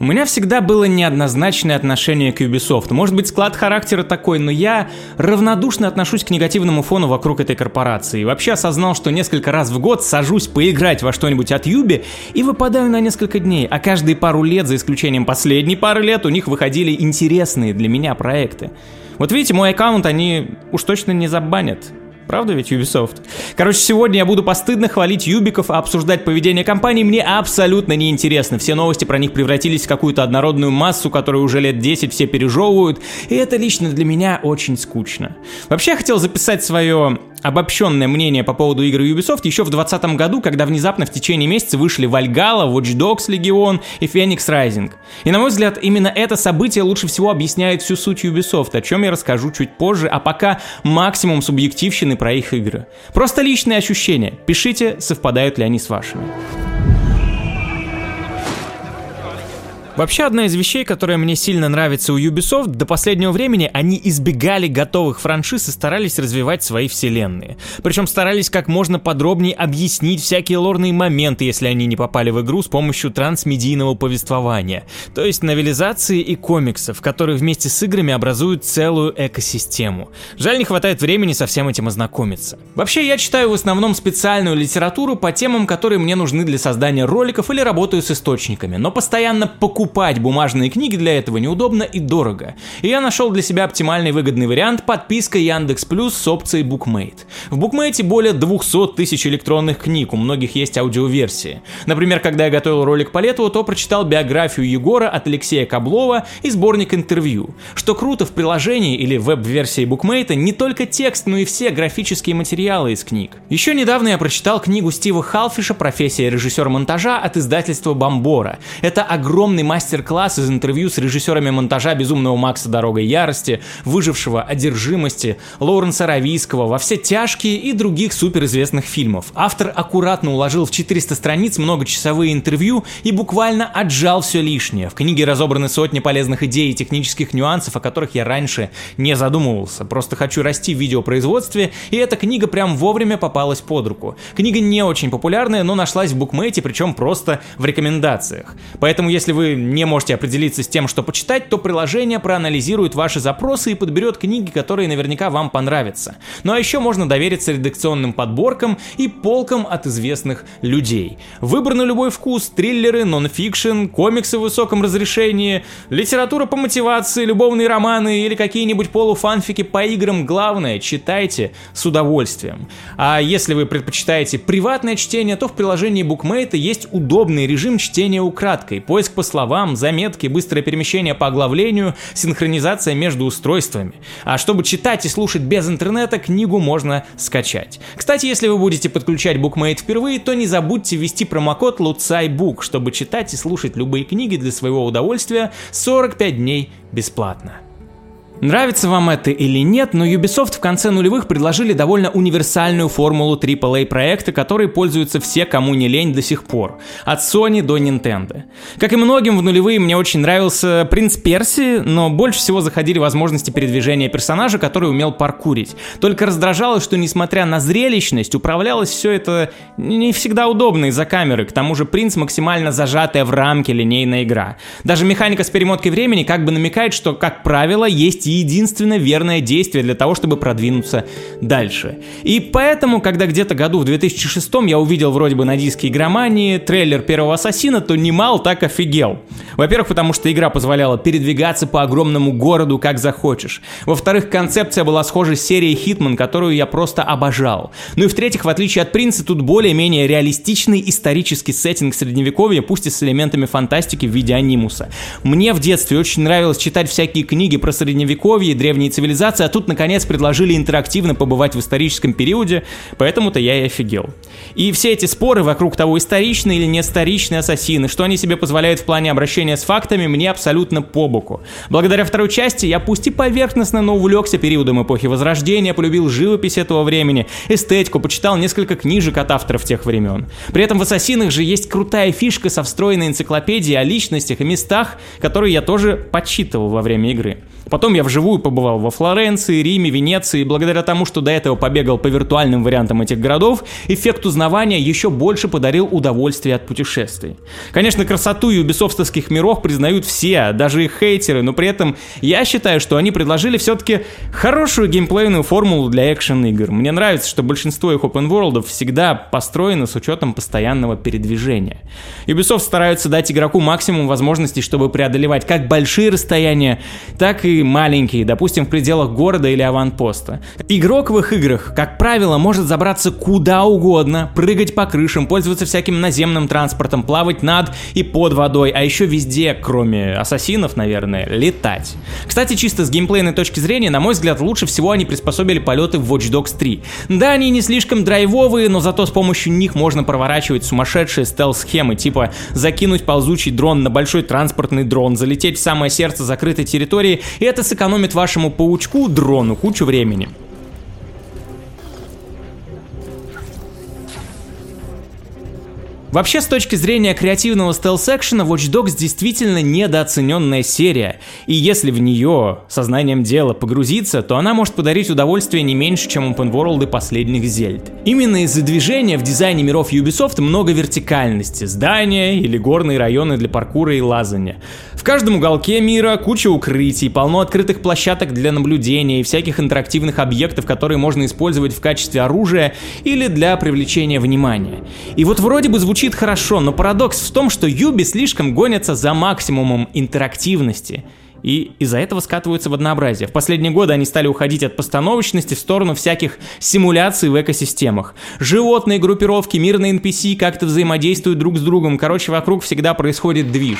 У меня всегда было неоднозначное отношение к Ubisoft. Может быть, склад характера такой, но я равнодушно отношусь к негативному фону вокруг этой корпорации. Вообще осознал, что несколько раз в год сажусь поиграть во что-нибудь от Юби и выпадаю на несколько дней. А каждые пару лет, за исключением последней пары лет, у них выходили интересные для меня проекты. Вот видите, мой аккаунт они уж точно не забанят. Правда ведь Ubisoft? Короче, сегодня я буду постыдно хвалить юбиков, а обсуждать поведение компании мне абсолютно неинтересно. Все новости про них превратились в какую-то однородную массу, которую уже лет 10 все пережевывают, и это лично для меня очень скучно. Вообще я хотел записать свое обобщенное мнение по поводу игр Ubisoft еще в 2020 году, когда внезапно в течение месяца вышли Valhalla, Watch Dogs Legion и Phoenix Rising. И на мой взгляд, именно это событие лучше всего объясняет всю суть Ubisoft, о чем я расскажу чуть позже, а пока максимум субъективщины про их игры. Просто личные ощущения. Пишите, совпадают ли они с вашими. Вообще, одна из вещей, которая мне сильно нравится у Ubisoft, до последнего времени они избегали готовых франшиз и старались развивать свои вселенные. Причем старались как можно подробнее объяснить всякие лорные моменты, если они не попали в игру с помощью трансмедийного повествования, то есть новелизации и комиксов, которые вместе с играми образуют целую экосистему. Жаль, не хватает времени со всем этим ознакомиться. Вообще, я читаю в основном специальную литературу по темам, которые мне нужны для создания роликов или работаю с источниками, но постоянно покупаю покупать бумажные книги для этого неудобно и дорого. И я нашел для себя оптимальный выгодный вариант – подписка Яндекс Плюс с опцией Bookmate. В Bookmate более 200 тысяч электронных книг, у многих есть аудиоверсии. Например, когда я готовил ролик по лету, то прочитал биографию Егора от Алексея Каблова и сборник интервью. Что круто в приложении или веб-версии Bookmate не только текст, но и все графические материалы из книг. Еще недавно я прочитал книгу Стива Халфиша «Профессия режиссера монтажа» от издательства Бомбора. Это огромный мастер мастер-класс из интервью с режиссерами монтажа «Безумного Макса. Дорога ярости», «Выжившего», «Одержимости», Лоуренса Равийского, «Во все тяжкие» и других суперизвестных фильмов. Автор аккуратно уложил в 400 страниц многочасовые интервью и буквально отжал все лишнее. В книге разобраны сотни полезных идей и технических нюансов, о которых я раньше не задумывался. Просто хочу расти в видеопроизводстве, и эта книга прям вовремя попалась под руку. Книга не очень популярная, но нашлась в букмейте, причем просто в рекомендациях. Поэтому если вы не можете определиться с тем, что почитать, то приложение проанализирует ваши запросы и подберет книги, которые наверняка вам понравятся. Ну а еще можно довериться редакционным подборкам и полкам от известных людей. Выбор на любой вкус, триллеры, нонфикшн, комиксы в высоком разрешении, литература по мотивации, любовные романы или какие-нибудь полуфанфики по играм. Главное, читайте с удовольствием. А если вы предпочитаете приватное чтение, то в приложении Bookmate есть удобный режим чтения украдкой, поиск по словам, словам, заметки, быстрое перемещение по оглавлению, синхронизация между устройствами. А чтобы читать и слушать без интернета, книгу можно скачать. Кстати, если вы будете подключать BookMate впервые, то не забудьте ввести промокод LUTSAIBOOK, чтобы читать и слушать любые книги для своего удовольствия 45 дней бесплатно. Нравится вам это или нет, но Ubisoft в конце нулевых предложили довольно универсальную формулу AAA проекта, которой пользуются все, кому не лень до сих пор. От Sony до Nintendo. Как и многим в нулевые, мне очень нравился Принц Перси, но больше всего заходили возможности передвижения персонажа, который умел паркурить. Только раздражало, что несмотря на зрелищность, управлялось все это не всегда удобно из-за камеры. К тому же Принц максимально зажатая в рамке линейная игра. Даже механика с перемоткой времени как бы намекает, что, как правило, есть единственно верное действие для того, чтобы продвинуться дальше. И поэтому, когда где-то году в 2006 я увидел вроде бы на диске игромании трейлер первого Ассасина, то немало так офигел. Во-первых, потому что игра позволяла передвигаться по огромному городу как захочешь. Во-вторых, концепция была схожа с серией Hitman, которую я просто обожал. Ну и в-третьих, в отличие от Принца, тут более-менее реалистичный исторический сеттинг средневековья, пусть и с элементами фантастики в виде анимуса. Мне в детстве очень нравилось читать всякие книги про средневековье средневековье и древние цивилизации, а тут, наконец, предложили интерактивно побывать в историческом периоде, поэтому-то я и офигел. И все эти споры вокруг того, историчные или не историчные ассасины, что они себе позволяют в плане обращения с фактами, мне абсолютно по боку. Благодаря второй части я пусть и поверхностно, но увлекся периодом эпохи Возрождения, полюбил живопись этого времени, эстетику, почитал несколько книжек от авторов тех времен. При этом в «Ассасинах» же есть крутая фишка со встроенной энциклопедией о личностях и местах, которые я тоже подсчитывал во время игры. Потом я вживую побывал во Флоренции, Риме, Венеции, и благодаря тому, что до этого побегал по виртуальным вариантам этих городов, эффект узнавания еще больше подарил удовольствие от путешествий. Конечно, красоту юбисофтовских миров признают все, даже их хейтеры, но при этом я считаю, что они предложили все-таки хорошую геймплейную формулу для экшен-игр. Мне нравится, что большинство их open world всегда построено с учетом постоянного передвижения. Ubisoft стараются дать игроку максимум возможностей, чтобы преодолевать как большие расстояния, так и маленькие, допустим, в пределах города или аванпоста. Игрок в их играх, как правило, может забраться куда угодно, прыгать по крышам, пользоваться всяким наземным транспортом, плавать над и под водой, а еще везде, кроме ассасинов, наверное, летать. Кстати, чисто с геймплейной точки зрения, на мой взгляд, лучше всего они приспособили полеты в Watch Dogs 3. Да, они не слишком драйвовые, но зато с помощью них можно проворачивать сумасшедшие стелс-схемы, типа закинуть ползучий дрон на большой транспортный дрон, залететь в самое сердце закрытой территории, и это сэкономит вашему паучку, дрону, кучу времени. Вообще, с точки зрения креативного стелс-экшена, Watch Dogs действительно недооцененная серия, и если в нее сознанием дела погрузиться, то она может подарить удовольствие не меньше, чем open world последних Зельд. Именно из-за движения в дизайне миров Ubisoft много вертикальности, здания или горные районы для паркура и лазания. В каждом уголке мира куча укрытий, полно открытых площадок для наблюдения и всяких интерактивных объектов, которые можно использовать в качестве оружия или для привлечения внимания. И вот вроде бы звучит звучит хорошо, но парадокс в том, что Юби слишком гонятся за максимумом интерактивности. И из-за этого скатываются в однообразие. В последние годы они стали уходить от постановочности в сторону всяких симуляций в экосистемах. Животные группировки, мирные NPC как-то взаимодействуют друг с другом. Короче, вокруг всегда происходит движ.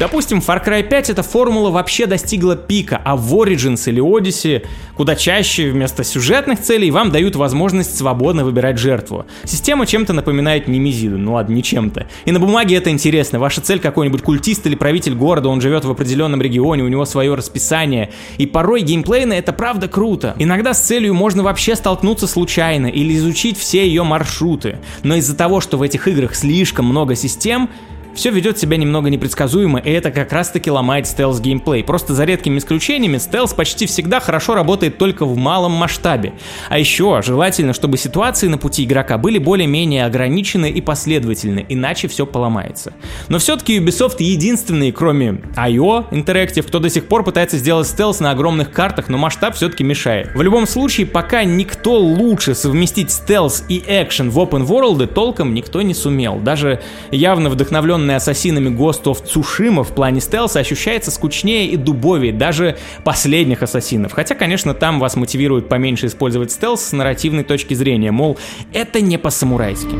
Допустим, Far Cry 5 эта формула вообще достигла пика, а в Origins или Odyssey куда чаще вместо сюжетных целей вам дают возможность свободно выбирать жертву. Система чем-то напоминает Немезиду, ну ладно, не чем-то. И на бумаге это интересно. Ваша цель какой-нибудь культист или правитель города, он живет в определенном регионе, у него свое расписание. И порой геймплейно это правда круто. Иногда с целью можно вообще столкнуться случайно или изучить все ее маршруты. Но из-за того, что в этих играх слишком много систем, все ведет себя немного непредсказуемо, и это как раз таки ломает стелс геймплей. Просто за редкими исключениями стелс почти всегда хорошо работает только в малом масштабе. А еще желательно, чтобы ситуации на пути игрока были более-менее ограничены и последовательны, иначе все поломается. Но все-таки Ubisoft единственный, кроме IO Interactive, кто до сих пор пытается сделать стелс на огромных картах, но масштаб все-таки мешает. В любом случае, пока никто лучше совместить стелс и экшен в open world толком никто не сумел. Даже явно вдохновлен созданный ассасинами Ghost of Tsushima в плане стелса ощущается скучнее и дубовее даже последних ассасинов. Хотя, конечно, там вас мотивирует поменьше использовать стелс с нарративной точки зрения, мол, это не по-самурайски.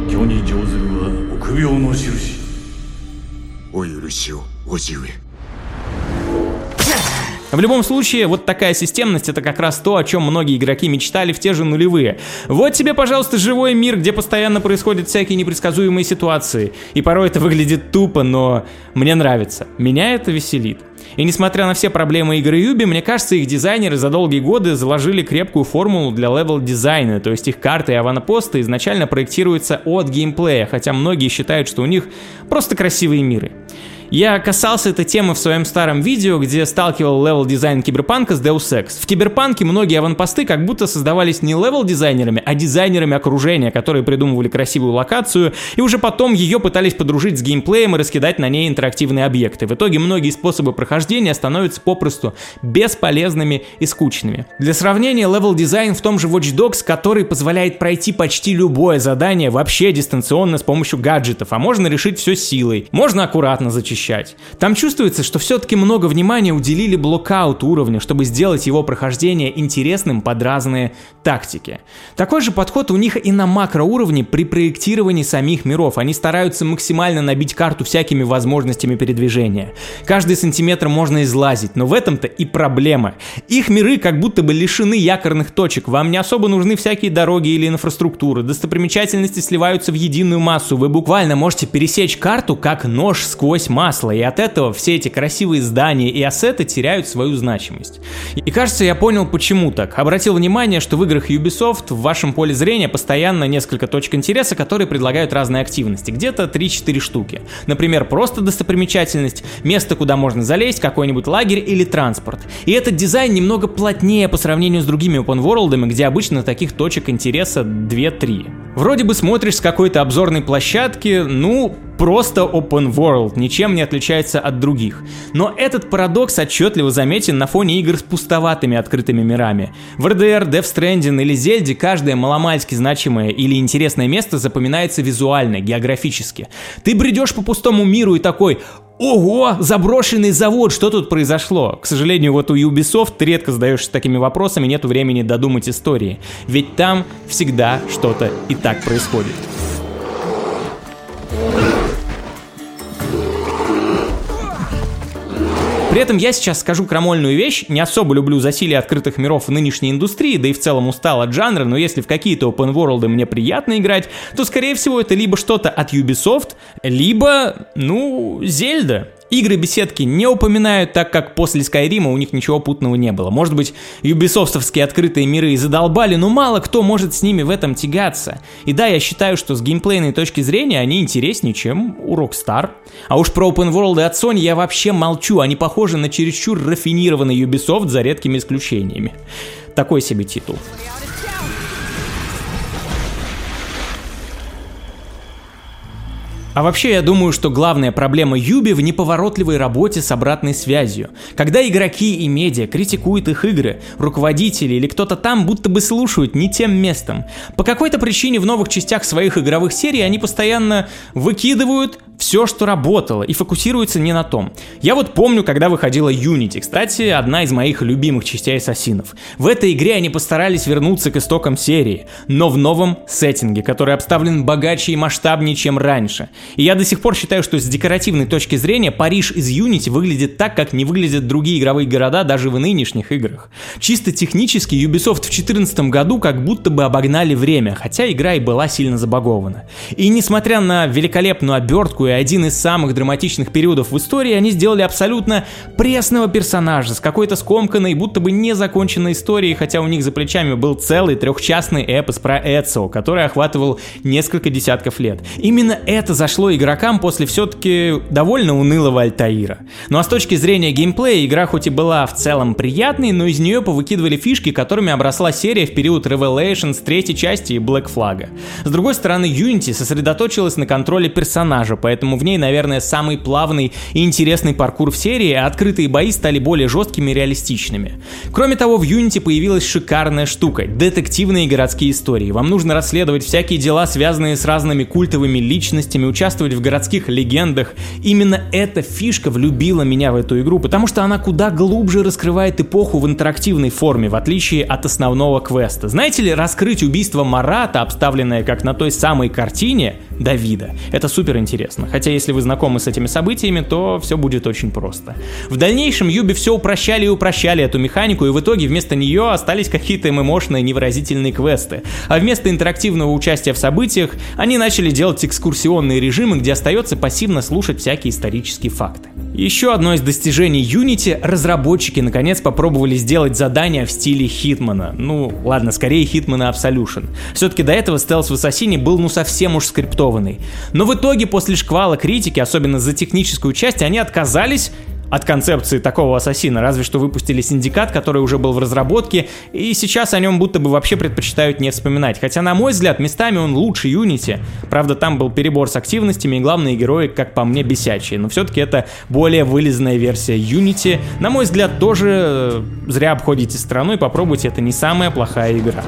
お許しを叔父上 в любом случае, вот такая системность это как раз то, о чем многие игроки мечтали в те же нулевые. Вот тебе, пожалуйста, живой мир, где постоянно происходят всякие непредсказуемые ситуации. И порой это выглядит тупо, но мне нравится. Меня это веселит. И несмотря на все проблемы игры Юби, мне кажется, их дизайнеры за долгие годы заложили крепкую формулу для level-дизайна, то есть их карты и аванпосты изначально проектируются от геймплея, хотя многие считают, что у них просто красивые миры. Я касался этой темы в своем старом видео, где сталкивал level дизайн киберпанка с Deus Ex. В киберпанке многие аванпосты как будто создавались не level дизайнерами, а дизайнерами окружения, которые придумывали красивую локацию и уже потом ее пытались подружить с геймплеем и раскидать на ней интерактивные объекты. В итоге многие способы прохождения становятся попросту бесполезными и скучными. Для сравнения, level дизайн в том же Watch Dogs, который позволяет пройти почти любое задание вообще дистанционно с помощью гаджетов, а можно решить все силой. Можно аккуратно зачищать защищать. Там чувствуется, что все-таки много внимания уделили blockout у уровня, чтобы сделать его прохождение интересным под разные тактики. Такой же подход у них и на макроуровне при проектировании самих миров. Они стараются максимально набить карту всякими возможностями передвижения. Каждый сантиметр можно излазить, но в этом-то и проблема. Их миры как будто бы лишены якорных точек, вам не особо нужны всякие дороги или инфраструктуры, достопримечательности сливаются в единую массу, вы буквально можете пересечь карту как нож сквозь массу масло, и от этого все эти красивые здания и ассеты теряют свою значимость. И кажется, я понял, почему так. Обратил внимание, что в играх Ubisoft в вашем поле зрения постоянно несколько точек интереса, которые предлагают разные активности. Где-то 3-4 штуки. Например, просто достопримечательность, место, куда можно залезть, какой-нибудь лагерь или транспорт. И этот дизайн немного плотнее по сравнению с другими open world, где обычно таких точек интереса 2-3. Вроде бы смотришь с какой-то обзорной площадки, ну, просто open world, ничем не отличается от других. Но этот парадокс отчетливо заметен на фоне игр с пустоватыми открытыми мирами. В RDR, Death Stranding или Зельде каждое маломальски значимое или интересное место запоминается визуально, географически. Ты бредешь по пустому миру и такой Ого, заброшенный завод, что тут произошло? К сожалению, вот у Ubisoft ты редко задаешься такими вопросами, нету времени додумать истории. Ведь там всегда что-то и так происходит. При этом я сейчас скажу крамольную вещь, не особо люблю засилие открытых миров в нынешней индустрии, да и в целом устал от жанра, но если в какие-то open world мне приятно играть, то скорее всего это либо что-то от Ubisoft, либо, ну, Зельда. Игры беседки не упоминают, так как после Скайрима у них ничего путного не было. Может быть, юбисофтовские открытые миры и задолбали, но мало кто может с ними в этом тягаться. И да, я считаю, что с геймплейной точки зрения они интереснее, чем у Rockstar. А уж про Open World от Sony я вообще молчу, они похожи на чересчур рафинированный Ubisoft за редкими исключениями. Такой себе титул. А вообще, я думаю, что главная проблема Юби в неповоротливой работе с обратной связью. Когда игроки и медиа критикуют их игры, руководители или кто-то там будто бы слушают не тем местом. По какой-то причине в новых частях своих игровых серий они постоянно выкидывают все, что работало, и фокусируется не на том. Я вот помню, когда выходила Unity, кстати, одна из моих любимых частей ассасинов. В этой игре они постарались вернуться к истокам серии, но в новом сеттинге, который обставлен богаче и масштабнее, чем раньше. И я до сих пор считаю, что с декоративной точки зрения Париж из Unity выглядит так, как не выглядят другие игровые города даже в нынешних играх. Чисто технически Ubisoft в 2014 году как будто бы обогнали время, хотя игра и была сильно забагована. И несмотря на великолепную обертку и один из самых драматичных периодов в истории, они сделали абсолютно пресного персонажа с какой-то скомканной, будто бы незаконченной историей, хотя у них за плечами был целый трехчастный эпос про Эцио, который охватывал несколько десятков лет. Именно это зашло игрокам после все-таки довольно унылого Альтаира. Ну а с точки зрения геймплея, игра хоть и была в целом приятной, но из нее повыкидывали фишки, которыми обросла серия в период Revelations третьей части и Black Flag. С другой стороны, Unity сосредоточилась на контроле персонажа, поэтому поэтому в ней, наверное, самый плавный и интересный паркур в серии, а открытые бои стали более жесткими и реалистичными. Кроме того, в Unity появилась шикарная штука — детективные городские истории. Вам нужно расследовать всякие дела, связанные с разными культовыми личностями, участвовать в городских легендах. Именно эта фишка влюбила меня в эту игру, потому что она куда глубже раскрывает эпоху в интерактивной форме, в отличие от основного квеста. Знаете ли, раскрыть убийство Марата, обставленное как на той самой картине Давида, это супер интересно. Хотя если вы знакомы с этими событиями, то все будет очень просто. В дальнейшем Юби все упрощали и упрощали эту механику, и в итоге вместо нее остались какие-то ММОшные невыразительные квесты. А вместо интерактивного участия в событиях, они начали делать экскурсионные режимы, где остается пассивно слушать всякие исторические факты. Еще одно из достижений Unity — разработчики наконец попробовали сделать задания в стиле Хитмана. Ну, ладно, скорее Хитмана Absolution. Все-таки до этого стелс в Ассасине был ну совсем уж скриптованный. Но в итоге после шквала критики, особенно за техническую часть, они отказались от концепции такого ассасина, разве что выпустили Синдикат, который уже был в разработке, и сейчас о нем будто бы вообще предпочитают не вспоминать. Хотя, на мой взгляд, местами он лучше Юнити. Правда, там был перебор с активностями, и главные герои, как по мне, бесячие. Но все-таки это более вылизанная версия Unity. На мой взгляд, тоже э, зря обходите стороной, попробуйте, это не самая плохая игра.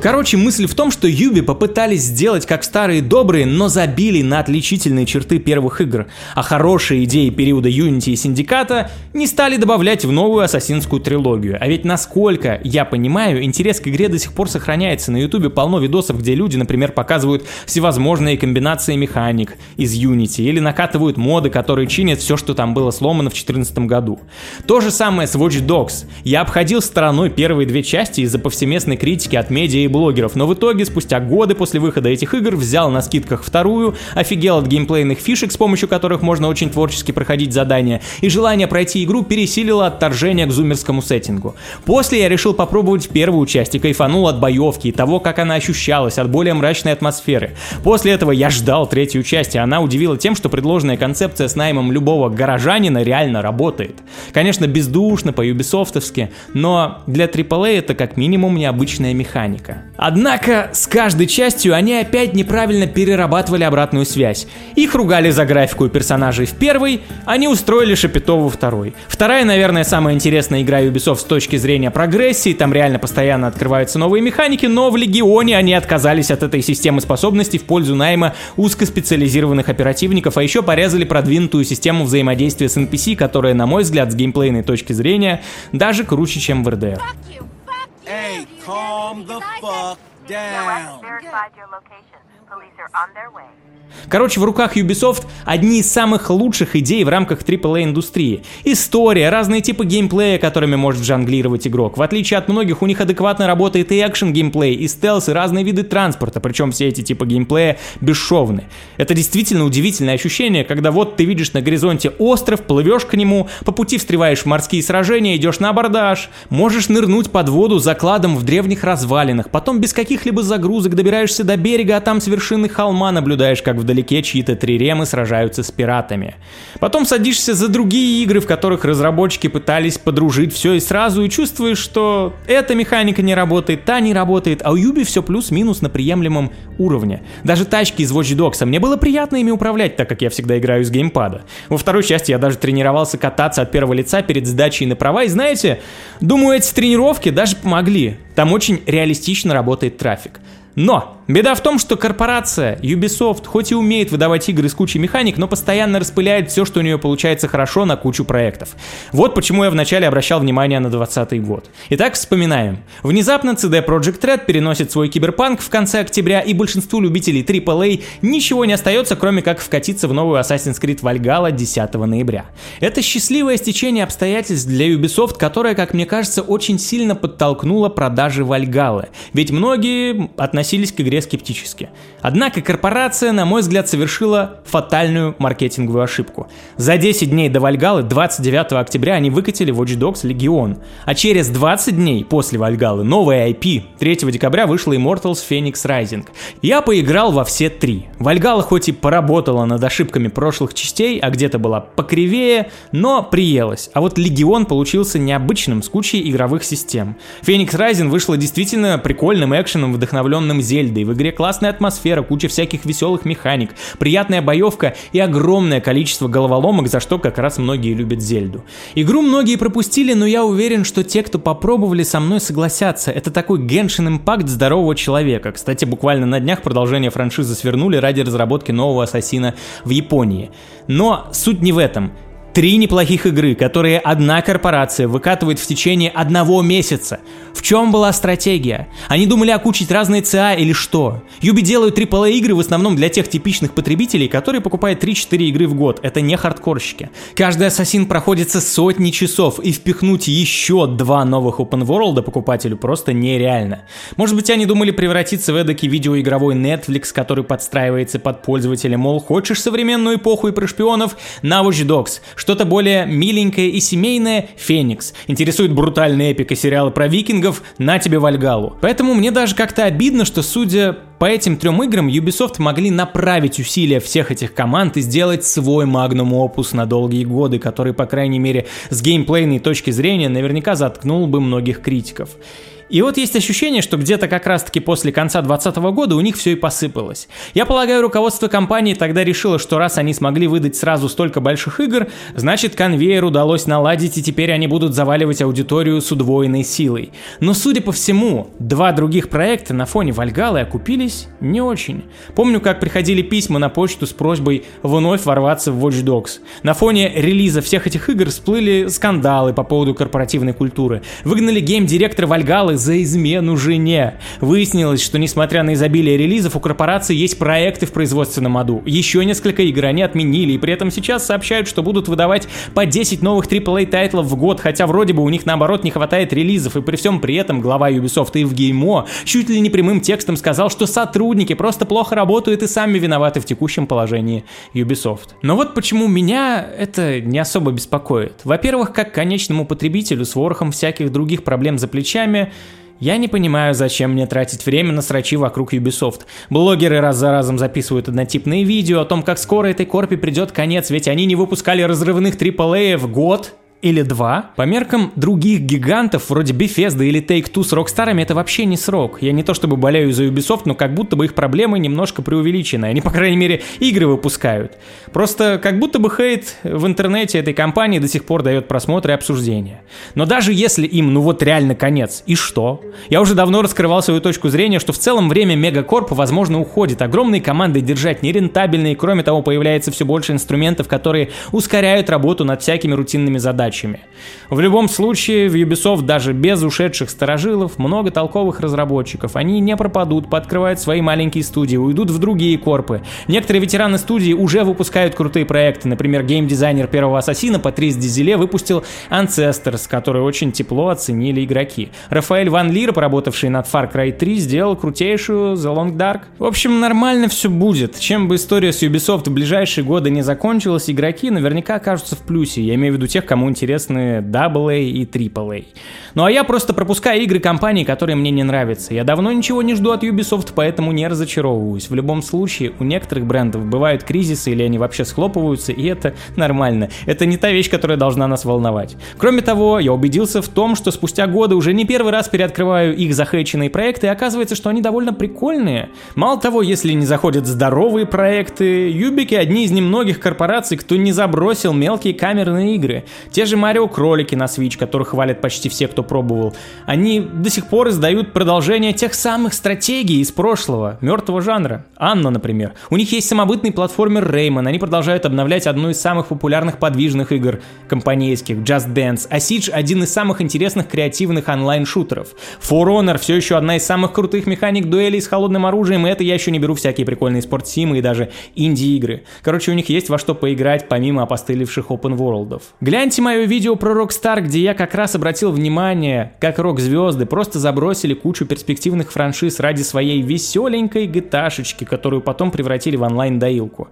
Короче, мысль в том, что Юби попытались сделать как старые добрые, но забили на отличительные черты первых игр, а хорошие идеи периода Unity и Синдиката не стали добавлять в новую ассасинскую трилогию. А ведь насколько я понимаю, интерес к игре до сих пор сохраняется. На Ютубе полно видосов, где люди, например, показывают всевозможные комбинации механик из Unity или накатывают моды, которые чинят все, что там было сломано в 2014 году. То же самое с Watch Dogs. Я обходил стороной первые две части из-за повсеместной критики от медиа и блогеров, но в итоге, спустя годы после выхода этих игр, взял на скидках вторую, офигел от геймплейных фишек, с помощью которых можно очень творчески проходить задания, и желание пройти игру пересилило отторжение к зумерскому сеттингу. После я решил попробовать первую часть и кайфанул от боевки и того, как она ощущалась, от более мрачной атмосферы. После этого я ждал третью часть, и она удивила тем, что предложенная концепция с наймом любого горожанина реально работает. Конечно, бездушно, по-юбисофтовски, но для AAA это как минимум необычная механика. Однако, с каждой частью они опять неправильно перерабатывали обратную связь. Их ругали за графику персонажей в первой, они устроили Шапито во второй. Вторая, наверное, самая интересная игра Ubisoft с точки зрения прогрессии, там реально постоянно открываются новые механики, но в Легионе они отказались от этой системы способностей в пользу найма узкоспециализированных оперативников, а еще порезали продвинутую систему взаимодействия с NPC, которая, на мой взгляд, с геймплейной точки зрения, даже круче, чем в RDR. Hey, calm the fuck down. verified your location. Police are on their way. Короче, в руках Ubisoft одни из самых лучших идей в рамках AAA индустрии. История, разные типы геймплея, которыми может жонглировать игрок. В отличие от многих, у них адекватно работает и экшен геймплей, и стелс, и разные виды транспорта, причем все эти типы геймплея бесшовны. Это действительно удивительное ощущение, когда вот ты видишь на горизонте остров, плывешь к нему, по пути встреваешь в морские сражения, идешь на абордаж, можешь нырнуть под воду закладом в древних развалинах, потом без каких-либо загрузок добираешься до берега, а там с вершины холма наблюдаешь, как вдалеке чьи-то триремы сражаются с пиратами. Потом садишься за другие игры, в которых разработчики пытались подружить все и сразу, и чувствуешь, что эта механика не работает, та не работает, а у Юби все плюс-минус на приемлемом уровне. Даже тачки из Watch Dogs, мне было приятно ими управлять, так как я всегда играю с геймпада. Во второй части я даже тренировался кататься от первого лица перед сдачей на права, и знаете, думаю, эти тренировки даже помогли. Там очень реалистично работает трафик. Но беда в том, что корпорация Ubisoft хоть и умеет выдавать игры с кучей механик, но постоянно распыляет все, что у нее получается хорошо, на кучу проектов. Вот почему я вначале обращал внимание на 2020 год. Итак, вспоминаем. Внезапно CD Projekt Red переносит свой киберпанк в конце октября, и большинству любителей AAA ничего не остается, кроме как вкатиться в новую Assassin's Creed Valhalla 10 ноября. Это счастливое стечение обстоятельств для Ubisoft, которое, как мне кажется, очень сильно подтолкнуло продажи Valhalla. Ведь многие относились относились к игре скептически. Однако корпорация, на мой взгляд, совершила фатальную маркетинговую ошибку. За 10 дней до Вальгалы, 29 октября, они выкатили Watch Dogs Legion. А через 20 дней после Вальгалы, новая IP, 3 декабря вышла Immortals Phoenix Rising. Я поиграл во все три. Вальгала хоть и поработала над ошибками прошлых частей, а где-то была покривее, но приелась. А вот Легион получился необычным, с кучей игровых систем. Phoenix Rising вышла действительно прикольным экшеном, вдохновленным миром Зельды. В игре классная атмосфера, куча всяких веселых механик, приятная боевка и огромное количество головоломок, за что как раз многие любят Зельду. Игру многие пропустили, но я уверен, что те, кто попробовали, со мной согласятся. Это такой Genshin Impact здорового человека. Кстати, буквально на днях продолжение франшизы свернули ради разработки нового ассасина в Японии. Но суть не в этом. Три неплохих игры, которые одна корпорация выкатывает в течение одного месяца. В чем была стратегия? Они думали окучить разные ЦА или что? Юби делают AAA игры в основном для тех типичных потребителей, которые покупают 3-4 игры в год. Это не хардкорщики. Каждый ассасин проходится сотни часов, и впихнуть еще два новых open world покупателю просто нереально. Может быть, они думали превратиться в эдакий видеоигровой Netflix, который подстраивается под пользователя, мол, хочешь современную эпоху и про шпионов? На Watch Dogs что-то более миленькое и семейное — Феникс. Интересует брутальный эпик и сериалы про викингов — на тебе Вальгалу. Поэтому мне даже как-то обидно, что судя по этим трем играм Ubisoft могли направить усилия всех этих команд и сделать свой магнум опус на долгие годы, который, по крайней мере, с геймплейной точки зрения наверняка заткнул бы многих критиков. И вот есть ощущение, что где-то как раз-таки после конца 2020 года у них все и посыпалось. Я полагаю, руководство компании тогда решило, что раз они смогли выдать сразу столько больших игр, значит конвейер удалось наладить и теперь они будут заваливать аудиторию с удвоенной силой. Но судя по всему, два других проекта на фоне Вальгалы окупились не очень. Помню, как приходили письма на почту с просьбой вновь ворваться в Watch Dogs. На фоне релиза всех этих игр всплыли скандалы по поводу корпоративной культуры. Выгнали гейм-директора Вальгалы за измену жене. Выяснилось, что несмотря на изобилие релизов, у корпорации есть проекты в производственном аду. Еще несколько игр они отменили, и при этом сейчас сообщают, что будут выдавать по 10 новых AAA тайтлов в год, хотя вроде бы у них наоборот не хватает релизов, и при всем при этом глава Ubisoft и в Геймо чуть ли не прямым текстом сказал, что сотрудники просто плохо работают и сами виноваты в текущем положении Ubisoft. Но вот почему меня это не особо беспокоит. Во-первых, как конечному потребителю с ворохом всяких других проблем за плечами, я не понимаю, зачем мне тратить время на срачи вокруг Ubisoft. Блогеры раз за разом записывают однотипные видео о том, как скоро этой корпе придет конец, ведь они не выпускали разрывных AAA в год, или два. По меркам других гигантов, вроде Bethesda или Take-Two с Rockstar, это вообще не срок. Я не то чтобы болею за Ubisoft, но как будто бы их проблемы немножко преувеличены. Они, по крайней мере, игры выпускают. Просто как будто бы хейт в интернете этой компании до сих пор дает просмотры и обсуждения. Но даже если им, ну вот реально конец, и что? Я уже давно раскрывал свою точку зрения, что в целом время Мегакорп, возможно, уходит. Огромные команды держать нерентабельные, кроме того, появляется все больше инструментов, которые ускоряют работу над всякими рутинными задачами задачами. В любом случае, в Ubisoft даже без ушедших сторожилов много толковых разработчиков. Они не пропадут, подкрывают свои маленькие студии, уйдут в другие корпы. Некоторые ветераны студии уже выпускают крутые проекты. Например, геймдизайнер первого Ассасина Патрис Дизеле выпустил Ancestors, который очень тепло оценили игроки. Рафаэль Ван Лир, поработавший над Far Cry 3, сделал крутейшую The Long Dark. В общем, нормально все будет. Чем бы история с Ubisoft в ближайшие годы не закончилась, игроки наверняка окажутся в плюсе. Я имею в виду тех, кому интересны AA и AAA. Ну а я просто пропускаю игры компаний, которые мне не нравятся. Я давно ничего не жду от Ubisoft, поэтому не разочаровываюсь. В любом случае, у некоторых брендов бывают кризисы или они вообще схлопываются, и это нормально. Это не та вещь, которая должна нас волновать. Кроме того, я убедился в том, что спустя годы уже не первый раз переоткрываю их захейченные проекты, и оказывается, что они довольно прикольные. Мало того, если не заходят здоровые проекты, Юбики одни из немногих корпораций, кто не забросил мелкие камерные игры. Те Марио Кролики на Switch, которых хвалят почти все, кто пробовал, они до сих пор издают продолжение тех самых стратегий из прошлого, мертвого жанра. Анна, например. У них есть самобытный платформер Rayman, они продолжают обновлять одну из самых популярных подвижных игр компанейских, Just Dance, а Siege один из самых интересных креативных онлайн-шутеров. For Honor все еще одна из самых крутых механик дуэлей с холодным оружием, и это я еще не беру всякие прикольные спортсимы и даже инди-игры. Короче, у них есть во что поиграть, помимо опостылевших open worldов. Гляньте мое видео про Rockstar, где я как раз обратил внимание, как рок-звезды просто забросили кучу перспективных франшиз ради своей веселенькой gta которую потом превратили в онлайн-доилку.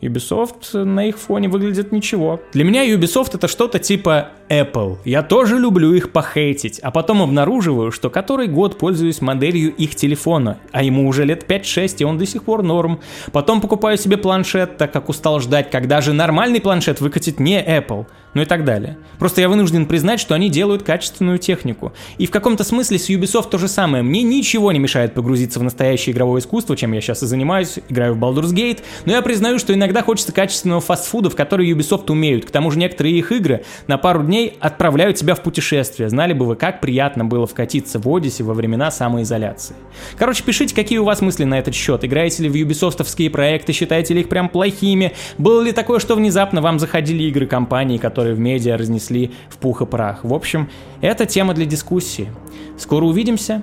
Ubisoft на их фоне выглядит ничего. Для меня Ubisoft это что-то типа Apple. Я тоже люблю их похейтить, а потом обнаруживаю, что который год пользуюсь моделью их телефона, а ему уже лет 5-6, и он до сих пор норм. Потом покупаю себе планшет, так как устал ждать, когда же нормальный планшет выкатит не Apple ну и так далее. Просто я вынужден признать, что они делают качественную технику. И в каком-то смысле с Ubisoft то же самое. Мне ничего не мешает погрузиться в настоящее игровое искусство, чем я сейчас и занимаюсь, играю в Baldur's Gate, но я признаю, что иногда хочется качественного фастфуда, в который Ubisoft умеют. К тому же некоторые их игры на пару дней отправляют тебя в путешествие. Знали бы вы, как приятно было вкатиться в Одиссе во времена самоизоляции. Короче, пишите, какие у вас мысли на этот счет. Играете ли в юбисофтовские проекты, считаете ли их прям плохими? Было ли такое, что внезапно вам заходили игры компании, которые которые в медиа разнесли в пух и прах. В общем, это тема для дискуссии. Скоро увидимся.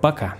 Пока.